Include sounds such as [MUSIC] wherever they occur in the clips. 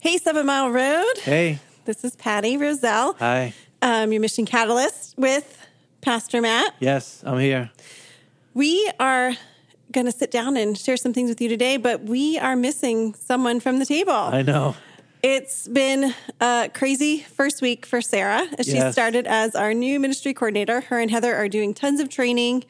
Hey, Seven Mile Road. Hey. This is Patty Roselle. Hi. Um, your mission catalyst with Pastor Matt. Yes, I'm here. We are going to sit down and share some things with you today, but we are missing someone from the table. I know. It's been a crazy first week for Sarah she Yes. started as our new ministry coordinator. Her and Heather are doing tons of training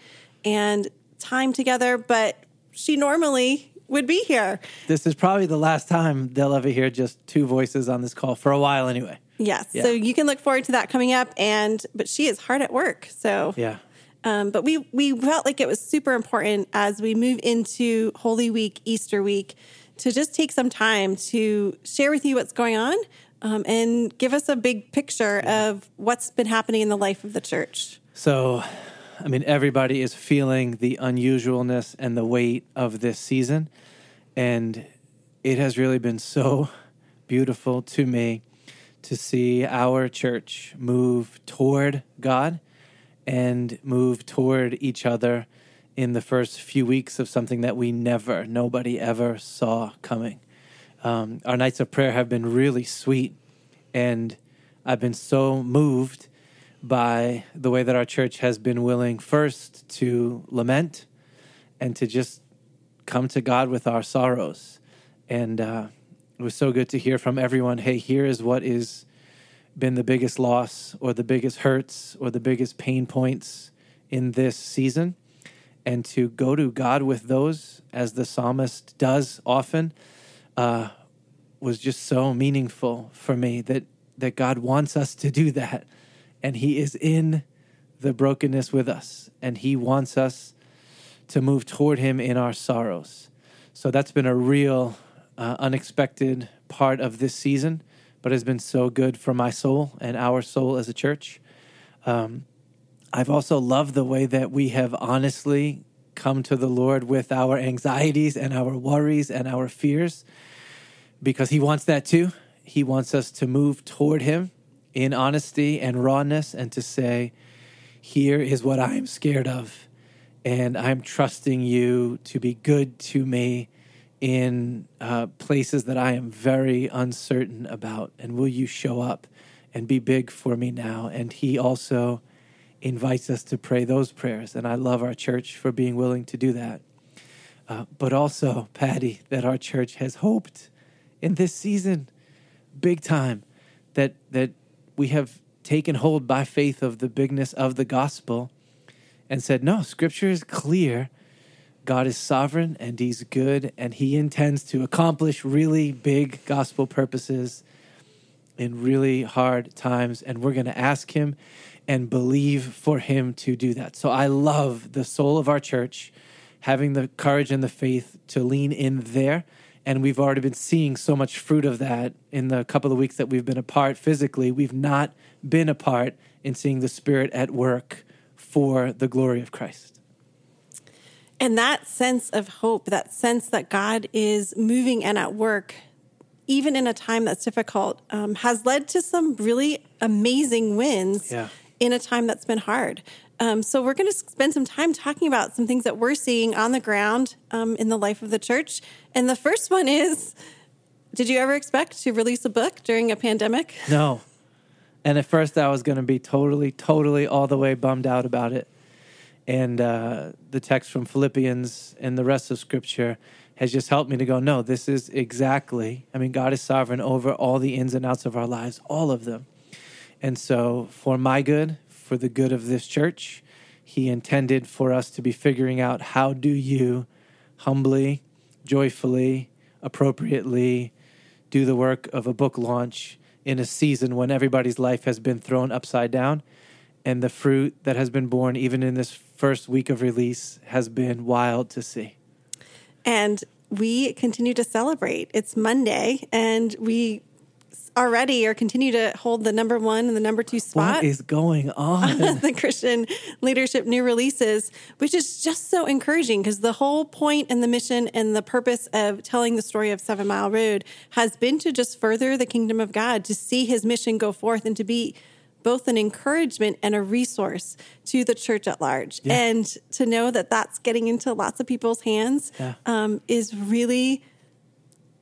and time together, but she normally would be here. This is probably the last time they'll ever hear just two voices on this call for a while anyway. Yes. Yeah. So you can look forward to that coming up and but she is hard at work. So Yeah. Um, but we we felt like it was super important as we move into Holy Week, Easter week, to just take some time to share with you what's going on um, and give us a big picture of what's been happening in the life of the church. So, I mean, everybody is feeling the unusualness and the weight of this season. And it has really been so [LAUGHS] beautiful to me to see our church move toward God and move toward each other in the first few weeks of something that we never, nobody ever saw coming. Um, our nights of prayer have been really sweet, and I've been so moved by the way that our church has been willing first to lament and to just come to God with our sorrows. And uh, it was so good to hear from everyone hey, here is what is been the biggest loss or the biggest hurts or the biggest pain points in this season and to go to God with those as the psalmist does often uh, was just so meaningful for me that that God wants us to do that and he is in the brokenness with us and he wants us to move toward him in our sorrows. So that's been a real uh, unexpected part of this season, but has been so good for my soul and our soul as a church. Um, I've also loved the way that we have honestly come to the Lord with our anxieties and our worries and our fears because He wants that too. He wants us to move toward Him in honesty and rawness and to say, Here is what I am scared of, and I'm trusting you to be good to me in uh, places that I am very uncertain about. And will you show up and be big for me now? And He also invites us to pray those prayers. And I love our church for being willing to do that. Uh, but also, Patty, that our church has hoped in this season, big time, that that we have taken hold by faith of the bigness of the gospel and said, no, scripture is clear. God is sovereign and he's good and he intends to accomplish really big gospel purposes in really hard times and we're going to ask him and believe for him to do that. So I love the soul of our church having the courage and the faith to lean in there and we've already been seeing so much fruit of that in the couple of weeks that we've been apart physically. We've not been apart in seeing the spirit at work for the glory of Christ. And that sense of hope, that sense that God is moving and at work, even in a time that's difficult, um, has led to some really amazing wins Yeah. in a time that's been hard. Um, so, we're going to spend some time talking about some things that we're seeing on the ground um, in the life of the church. And the first one is Did you ever expect to release a book during a pandemic? [LAUGHS] No. And at first, I was going to be totally, totally all the way bummed out about it. And uh, the text from Philippians and the rest of Scripture has just helped me to go, no, this is exactly, I mean, God is sovereign over all the ins and outs of our lives, all of them. And so, for my good, for the good of this church, He intended for us to be figuring out how do you humbly, joyfully, appropriately do the work of a book launch in a season when everybody's life has been thrown upside down. And the fruit that has been borne, even in this first week of release, has been wild to see. And we continue to celebrate. It's Monday, and we already or continue to hold the number one and the number two spot. What is going on? [LAUGHS] the Christian Leadership New Releases, which is just so encouraging because the whole point and the mission and the purpose of telling the story of Seven Mile Road has been to just further the kingdom of God, to see his mission go forth and to be both an encouragement and a resource to the church at large. Yeah. And to know that that's getting into lots of people's hands Yeah. um, is really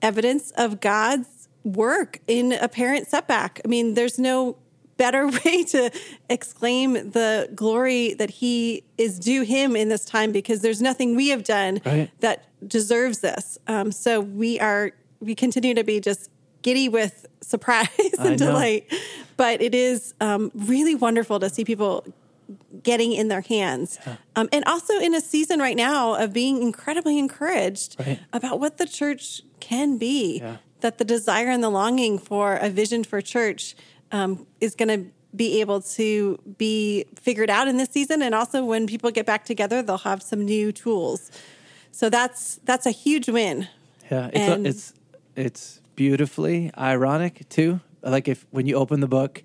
evidence of God's work in a parent setback. I mean, there's no better [LAUGHS] way to exclaim the glory that he is due him in this time because there's nothing we have done Right. that deserves this. Um, so we are we continue to be just giddy with surprise [LAUGHS] and delight. But it is um, really wonderful to see people getting in their hands. Um, and also in a season right now of being incredibly encouraged Right. about what the church can be. Yeah. That the desire and the longing for a vision for church um, is going to be able to be figured out in this season. And also when people get back together, they'll have some new tools. So that's that's a huge win. Yeah, it's And- it's it's beautifully ironic too. Like if when you open the book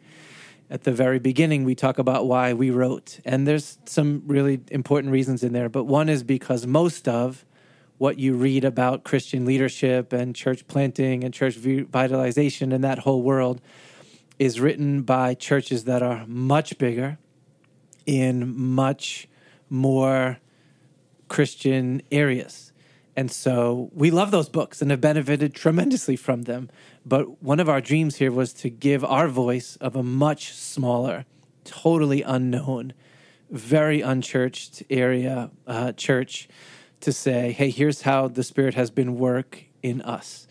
at the very beginning, we talk about why we wrote, and there's some really important reasons in there. But one is because most of what you read about Christian leadership and church planting and church vitalization and that whole world is written by churches that are much bigger in much more Christian areas. And so we love those books and have benefited tremendously from them. But one of our dreams here was to give our voice of a much smaller, totally unknown, very unchurched area uh, church to say, hey, here's how the Spirit has been work in us.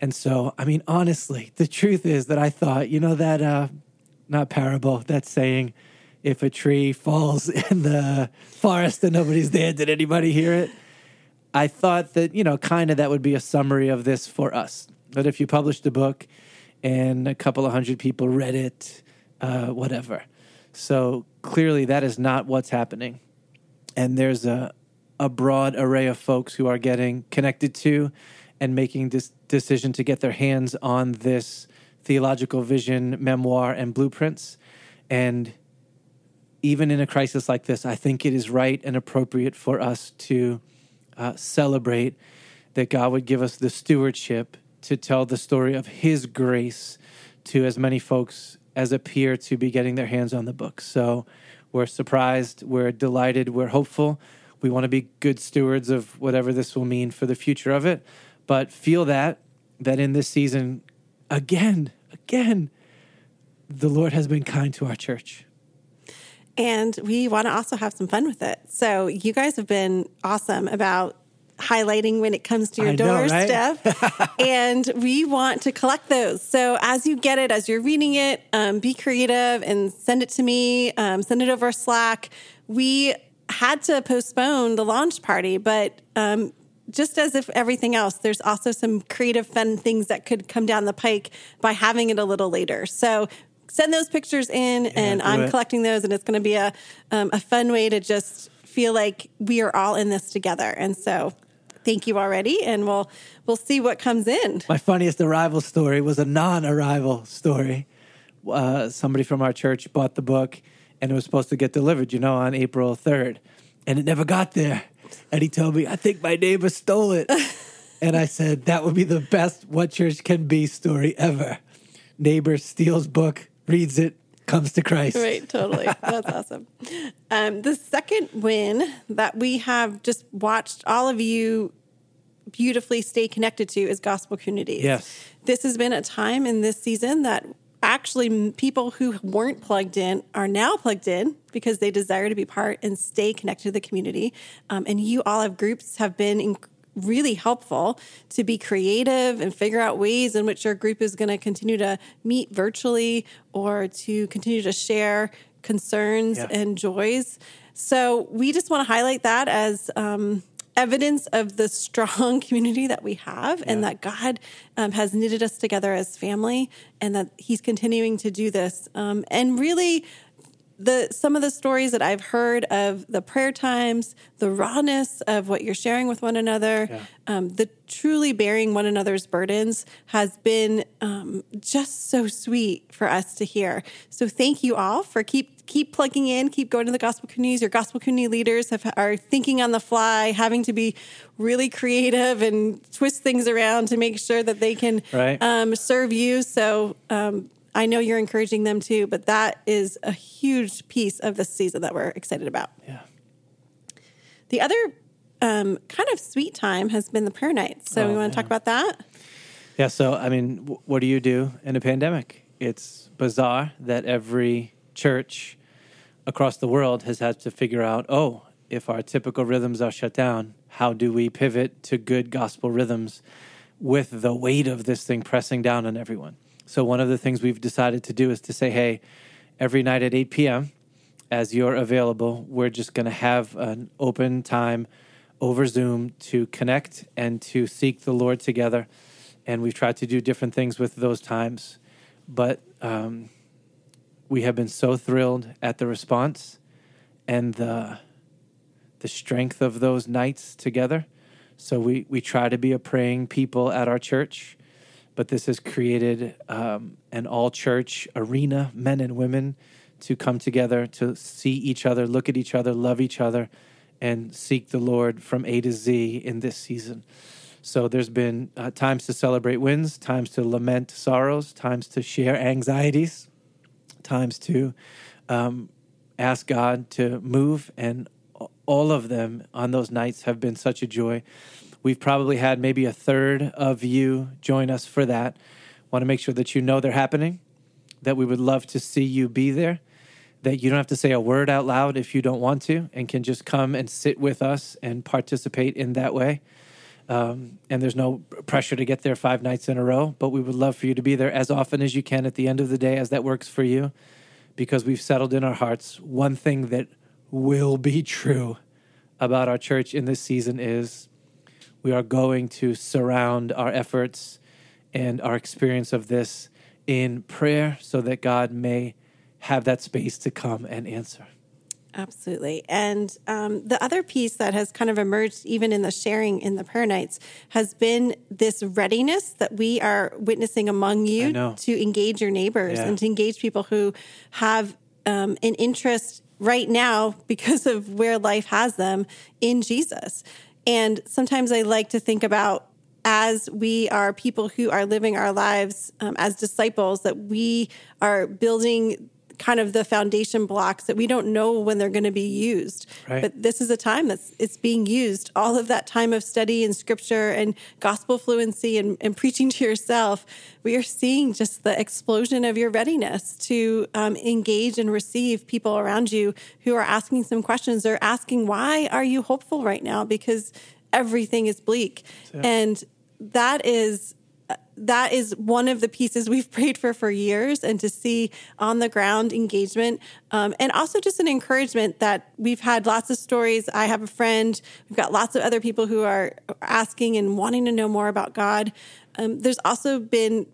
And so, I mean, honestly, the truth is that I thought, you know, that, uh, not parable, that saying, if a tree falls [LAUGHS] in the forest and nobody's there, did anybody hear it? I thought that, you know, kind of that would be a summary of this for us. That if you published a book and a couple of hundred people read it, uh, whatever. So clearly that is not what's happening. And there's a, a broad array of folks who are getting connected to and making this decision to get their hands on this theological vision, memoir, and blueprints. And even in a crisis like this, I think it is right and appropriate for us to uh, celebrate that God would give us the stewardship to tell the story of His grace to as many folks as appear to be getting their hands on the book. So we're surprised, we're delighted, we're hopeful. We want to be good stewards of whatever this will mean for the future of it, but feel that that in this season, again, again, the Lord has been kind to our church. And we want to also have some fun with it. So you guys have been awesome about highlighting when it comes to your I know, right? doorstep. [LAUGHS] and we want to collect those. So as you get it, as you're reading it, um, be creative and send it to me, um, send it over Slack. We had to postpone the launch party, but um, just as if everything else, there's also some creative, fun things that could come down the pike by having it a little later. So send those pictures in, and I'm it. collecting those, and it's going to be a um, a fun way to just feel like we are all in this together. And so, thank you already, and we'll we'll see what comes in. My funniest arrival story was a non-arrival story. Uh, somebody from our church bought the book, and it was supposed to get delivered, you know, on April third, and it never got there. And he told me, "I think my neighbor stole it." [LAUGHS] and I said, "That would be the best what church can be story ever." Neighbor steals book, reads it, comes to Christ. Right, totally. [LAUGHS] That's awesome. Um, the second win that we have just watched all of you beautifully stay connected to is gospel communities. Yes. This has been a time in this season that actually people who weren't plugged in are now plugged in because they desire to be part and stay connected to the community. Um, and you all have groups have been in, really helpful to be creative and figure out ways in which your group is going to continue to meet virtually or to continue to share concerns Yeah. and joys. So we just want to highlight that as um, evidence of the strong [LAUGHS] community that we have and that God um, has knitted us together as family and that He's continuing to do this. Um, and really, the some of the stories that I've heard of the prayer times, the rawness of what you're sharing with one another, Yeah. um, the truly bearing one another's burdens has been um, just so sweet for us to hear. So thank you all for keep keep plugging in, keep going to the gospel communities. Your gospel community leaders have, are thinking on the fly, having to be really creative and twist things around to make sure that they can Right. um, serve you. So um, I know you're encouraging them too, but that is a huge piece of this season that we're excited about. Yeah. The other um, kind of sweet time has been the prayer nights. So Oh, we want to yeah. talk about that. Yeah. So, I mean, w- what do you do in a pandemic? It's bizarre that every church across the world has had to figure out oh, if our typical rhythms are shut down, how do we pivot to good gospel rhythms with the weight of this thing pressing down on everyone? So, one of the things we've decided to do is to say, hey, every night at 8 p.m., as you're available, we're just going to have an open time over Zoom to connect and to seek the Lord together. And we've tried to do different things with those times. But um, we have been so thrilled at the response and the, the strength of those nights together. So we, we try to be a praying people at our church, but this has created um, an all church arena, men and women to come together to see each other, look at each other, love each other, and seek the Lord from A to Z in this season. So there's been uh, times to celebrate wins, times to lament sorrows, times to share anxieties, times to um, ask God to move, and all of them on those nights have been such a joy. We've probably had maybe a third of you join us for that. Want to make sure that you know they're happening, that we would love to see you be there, that you don't have to say a word out loud if you don't want to, and can just come and sit with us and participate in that way. Um, and there's no pressure to get there five nights in a row, but we would love for you to be there as often as you can at the end of the day, as that works for you, because we've settled in our hearts. One thing that will be true about our church in this season is we are going to surround our efforts and our experience of this in prayer so that God may have that space to come and answer. Absolutely. And um, the other piece that has kind of emerged, even in the sharing in the prayer nights, has been this readiness that we are witnessing among you to engage your neighbors yeah. and to engage people who have um, an interest right now because of where life has them in Jesus. And sometimes I like to think about as we are people who are living our lives um, as disciples, that we are building kind of the foundation blocks that we don't know when they're going to be used. Right. But this is a time that's it's being used. All of that time of study and scripture and gospel fluency and, and preaching to yourself, we are seeing just the explosion of your readiness to um, engage and receive people around you who are asking some questions. They're asking, why are you hopeful right now? Because everything is bleak. And that is that is one of the pieces we've [LAUGHS] prayed for for years and to see on the ground engagement um, and also just an encouragement that we've had lots of stories. I have a friend we've got lots of other people who are asking and wanting to know more about god. Um, there's also been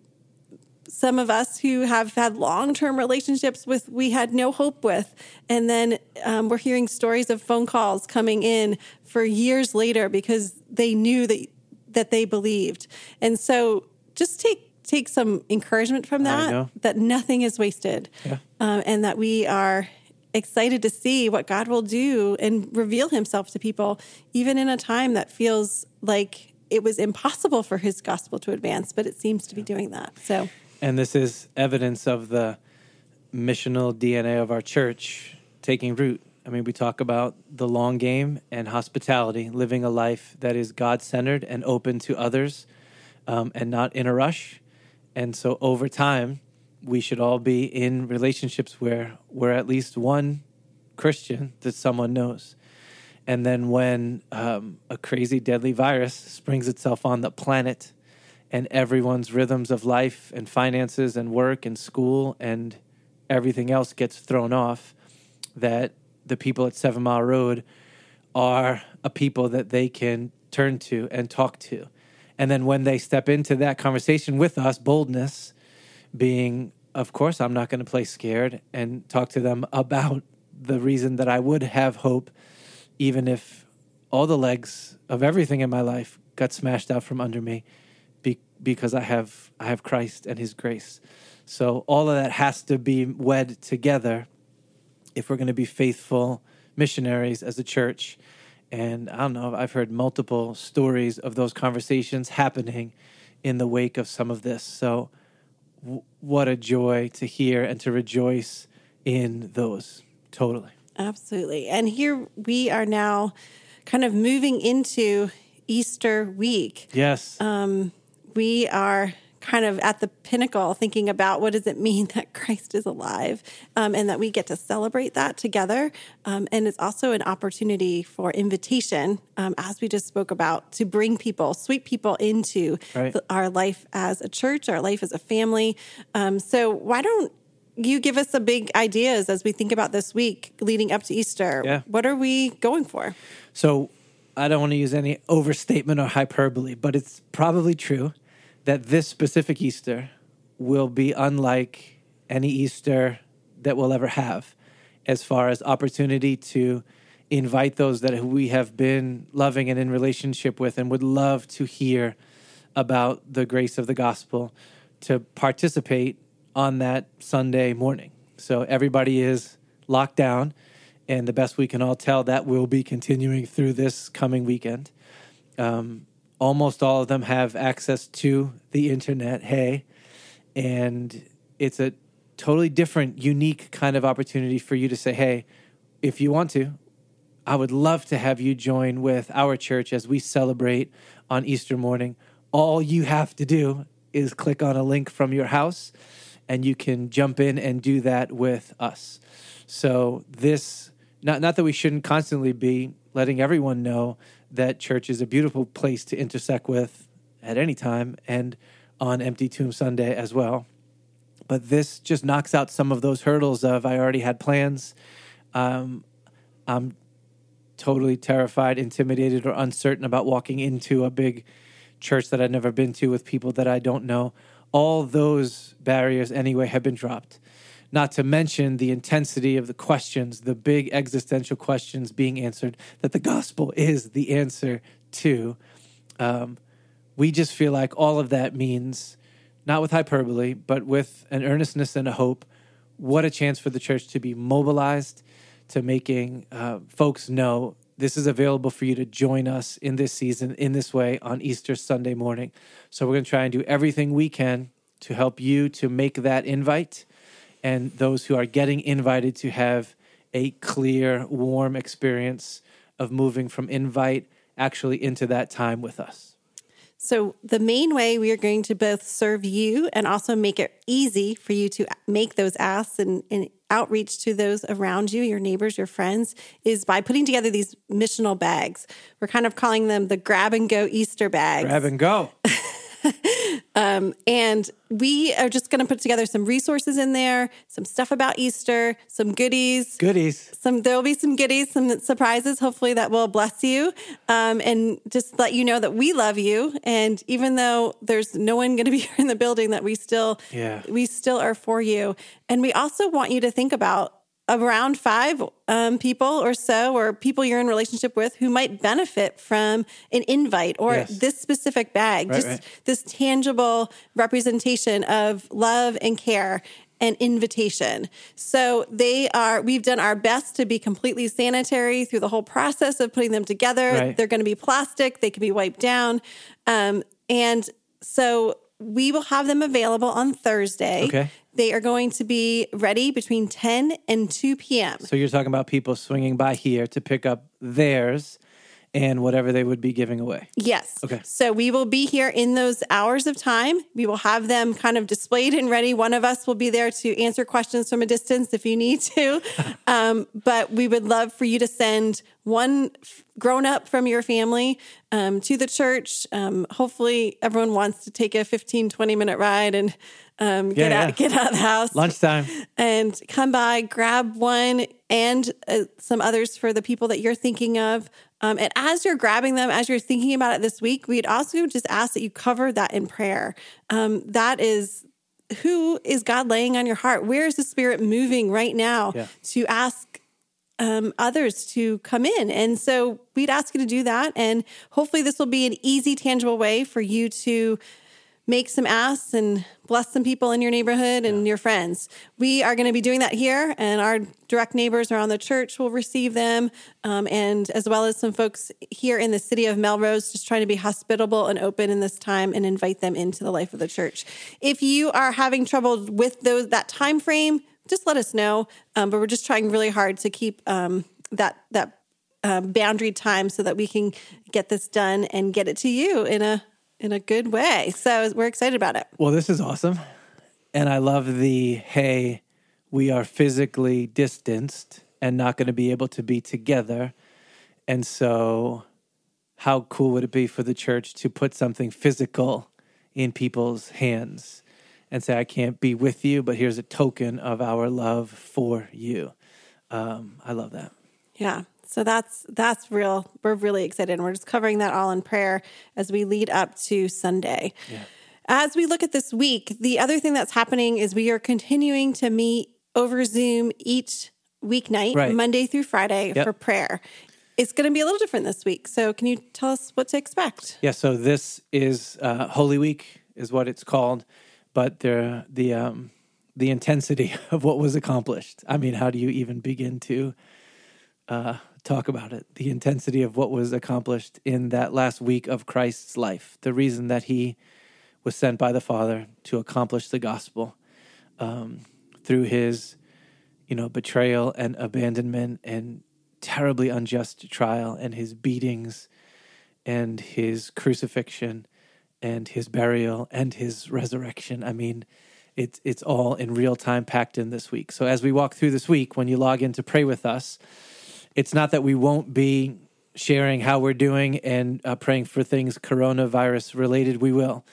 some of us who have had long-term relationships with we had no hope with. And then um, we're hearing stories of phone calls coming in for years later because they knew that that they believed. And so just take take some encouragement from that that nothing is wasted yeah. um, and that we are excited to see what God will do and reveal himself to people even in a time that feels like it was impossible for his gospel to advance but it seems to be doing that. So and this is evidence of the missional DNA of our church taking root I mean, we talk about the long game and hospitality, living a life that is God centered and open to others um, and not in a rush. And so over time, we should all be in relationships where we're at least one Christian that someone knows. And then when um, a crazy, deadly virus springs itself on the planet and everyone's rhythms of life and finances and work and school and everything else gets thrown off, that the people at Seven Mile Road are a people that they can turn to and talk to. And then when they step into that conversation with us, boldness being, of course, I'm not going to play scared and talk to them about the reason that I would have hope, even if all the legs of everything in my life got smashed out from under me, be, because I have I have Christ and His grace. So all of that has to be wed together if we're going to be faithful missionaries as a church. And I don't know, I've heard multiple stories of those conversations happening in the wake of some of this. So, w- what a joy to hear and to rejoice in those. Totally. Absolutely. And here we are now kind of moving into Easter week. Yes. Um, we are kind of at the pinnacle thinking about what does it mean [LAUGHS] that christ is alive um, and that we get to celebrate that together um, and it's also an opportunity for invitation um, as we just spoke about to bring people sweep people into Right. the- our life as a church our life as a family um, so why don't you give us some big ideas as we think about this week leading up to easter Yeah. what are we going for So I don't want to use any overstatement or hyperbole, but it's probably true that this specific Easter will be unlike any Easter that we'll ever have as far as opportunity to invite those that we have been loving and in relationship with and would love to hear about the grace of the gospel to participate on that Sunday morning. So everybody is locked down, and the best we can all tell, that will be continuing through this coming weekend. Um, almost all of them have access to the internet. Hey, and it's a totally different, unique kind of opportunity for you to say, hey, if you want to, I would love to have you join with our church as we celebrate on Easter morning. All you have to do is click on a link from your house and you can jump in and do that with us. So this not not that we shouldn't constantly be letting everyone know that church is a beautiful place to intersect with at any time and on Empty Tomb Sunday as well but this just knocks out some of those hurdles of I already had plans. Um, I'm totally terrified, intimidated, or uncertain about walking into a big church that I've never been to with people that I don't know. All those barriers, anyway, have been dropped. Not to mention the intensity of the questions, the big existential questions being answered that the gospel is the answer to. Um, we just feel like all of that means, not with hyperbole, but with an earnestness and a hope, what a chance for the church to be mobilized to making uh, folks know this is available for you to join us in this season in this way on Easter Sunday morning. So we're going to try and do everything we can to help you to make that invite and those who are getting invited to have a clear, warm experience of moving from invite actually into that time with us. So, the main way we are going to both serve you and also make it easy for you to make those asks and, and outreach to those around you, your neighbors, your friends, is by putting together these missional bags. We're kind of calling them the grab and go Easter bags. Grab and go. [LAUGHS] [LAUGHS] And we are just going to put together some resources in there, some stuff about Easter, some goodies. Goodies. Some there will be some goodies, some surprises, hopefully that will bless you, um, and just let you know that we love you. And even though there's no one going [LAUGHS] to be here in the building, that we still, Yeah. we still are for you. And we also want you to think about around five um, people or so, or people you're in relationship with who might benefit from an invite or Yes. this specific bag, Right, just right. this tangible representation of love and care and invitation. So they are, we've done our best to be completely sanitary through the whole process of putting them together. Right. They're going to be plastic, they can be wiped down. Um, and so we will have them available on Thursday. Okay. They are going to be ready between 10 and 2 p.m. So you're talking about people swinging by here to pick up theirs and whatever they would be giving away. Yes. Okay. So we will be here in those hours of time. We will have them kind of displayed and ready. One of us will be there to answer questions from a distance if you need to. [LAUGHS] um, but we would love for you to send one grown up from your family um, to the church. Um, hopefully, everyone wants to take a 15, 20 minute ride and um, get, Yeah, out, yeah. get out of the house Lunchtime. and come by, grab one and uh, some others for the people that you're thinking of. Um, and as you're grabbing them, as you're thinking about it this week, we'd also just ask that you cover that in prayer. Um, that is who is God laying on your heart? Where is the Spirit moving right now Yeah. to ask um, others to come in. And so we'd ask you to do that. And hopefully, this will be an easy, tangible way for you to make some asks and bless some people in your neighborhood and your friends. We are going to be doing that here, and our direct neighbors around the church will receive them, um, and as well as some folks here in the city of Melrose, just trying to be hospitable and open in this time and invite them into the life of the church. If you are having trouble with those that time frame, just let us know. Um, but we're just trying really hard to keep um, that that um, boundary time so that we can get this done and get it to you in a in a good way. So we're excited about it. Well, this is awesome. And I love the hey, we are physically distanced and not going to be able to be together. And so, how cool would it be for the church to put something physical in people's hands and say, I can't be with you, but here's a token of our love for you? Um, I love that. Yeah. So that's that's real. We're really excited. And we're just covering that all in prayer as we lead up to Sunday. Yeah. As we look at this week, the other thing that's happening is we are continuing to meet over Zoom each weeknight, right. Monday through Friday yep. for prayer. It's going to be a little different this week. So, can you tell us what to expect? Yeah. So this is uh, Holy Week, is what it's called, but the the um, the intensity [LAUGHS] of what was accomplished. I mean, how do you even begin to uh, talk about it? The intensity of what was accomplished in that last week of Christ's life. The reason that he was sent by the Father to accomplish the gospel um, through his, you know, betrayal and abandonment and terribly unjust trial and his beatings and his crucifixion and his burial and his resurrection. I mean, it's it's all in real time packed in this week. So as we walk through this week, when you log in to pray with us, it's not that we won't be sharing how we're doing and uh, praying for things coronavirus related. We will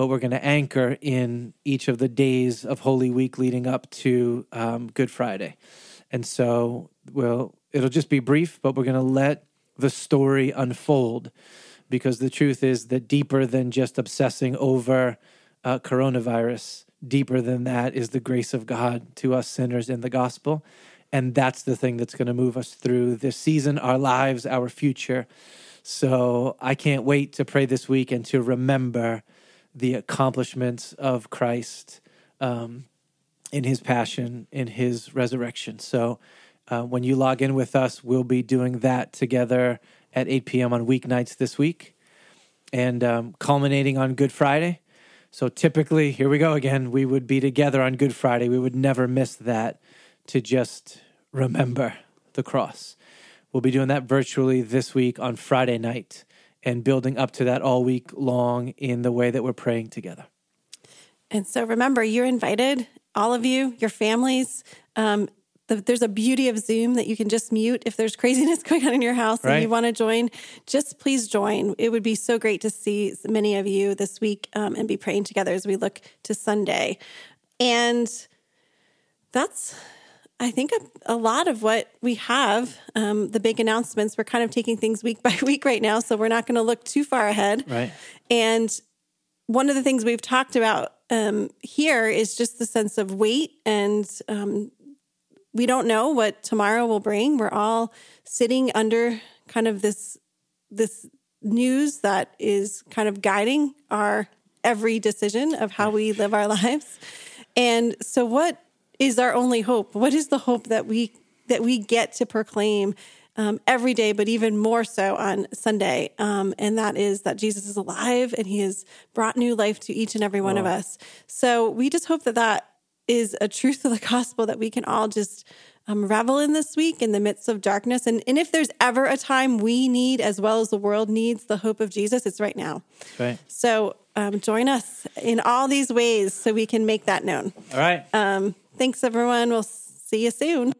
but we're going to anchor in each of the days of Holy Week leading up to um, Good Friday. And so, well, it'll just be brief, but we're going to let the story unfold because the truth is that deeper than just obsessing over uh, coronavirus, deeper than that is the grace of God to us sinners in the gospel. And that's the thing that's going to move us through this season, our lives, our future. So I can't wait to pray this week and to remember the accomplishments of Christ um, in his passion, in his resurrection. So uh, when you log in with us, we'll be doing that together at 8 p.m. on weeknights this week and um, culminating on Good Friday. So typically, here we go again, we would be together on Good Friday. We would never miss that to just remember the cross. We'll be doing that virtually this week on Friday night and building up to that all week long in the way that we're praying together. And so remember, you're invited, all of you, your families. Um, the, there's a beauty of Zoom that you can just mute if there's [LAUGHS] craziness going on in your house right. and you want to join. Just please join. It would be so great to see many of you this week um, and be praying together as we look to Sunday. And that's I think a, a, lot of what we have, um, the big announcements, we're kind of taking things week [LAUGHS] by week right now. So we're not going to look too far ahead. Right. And one of the things we've talked about um, here is just the sense of weight. And um, we don't know what tomorrow will bring. We're all sitting under kind of this, this news that is kind of guiding our every decision of how we live our [LAUGHS] lives. And so, what is our only hope. What is the hope that we that we get to proclaim um, every day, but even more so on Sunday? Um, and that is that Jesus is alive and He has brought new life to each and every one wow. of us. So we just hope that that is a truth of the gospel that we can all just um, revel in this week in the midst of darkness. And, and if there's ever a time we need, as well as the world needs, the hope of Jesus, it's right now. Right. So um, join us in all these ways so we can make that known. All right. Thanks, everyone. We'll see you soon.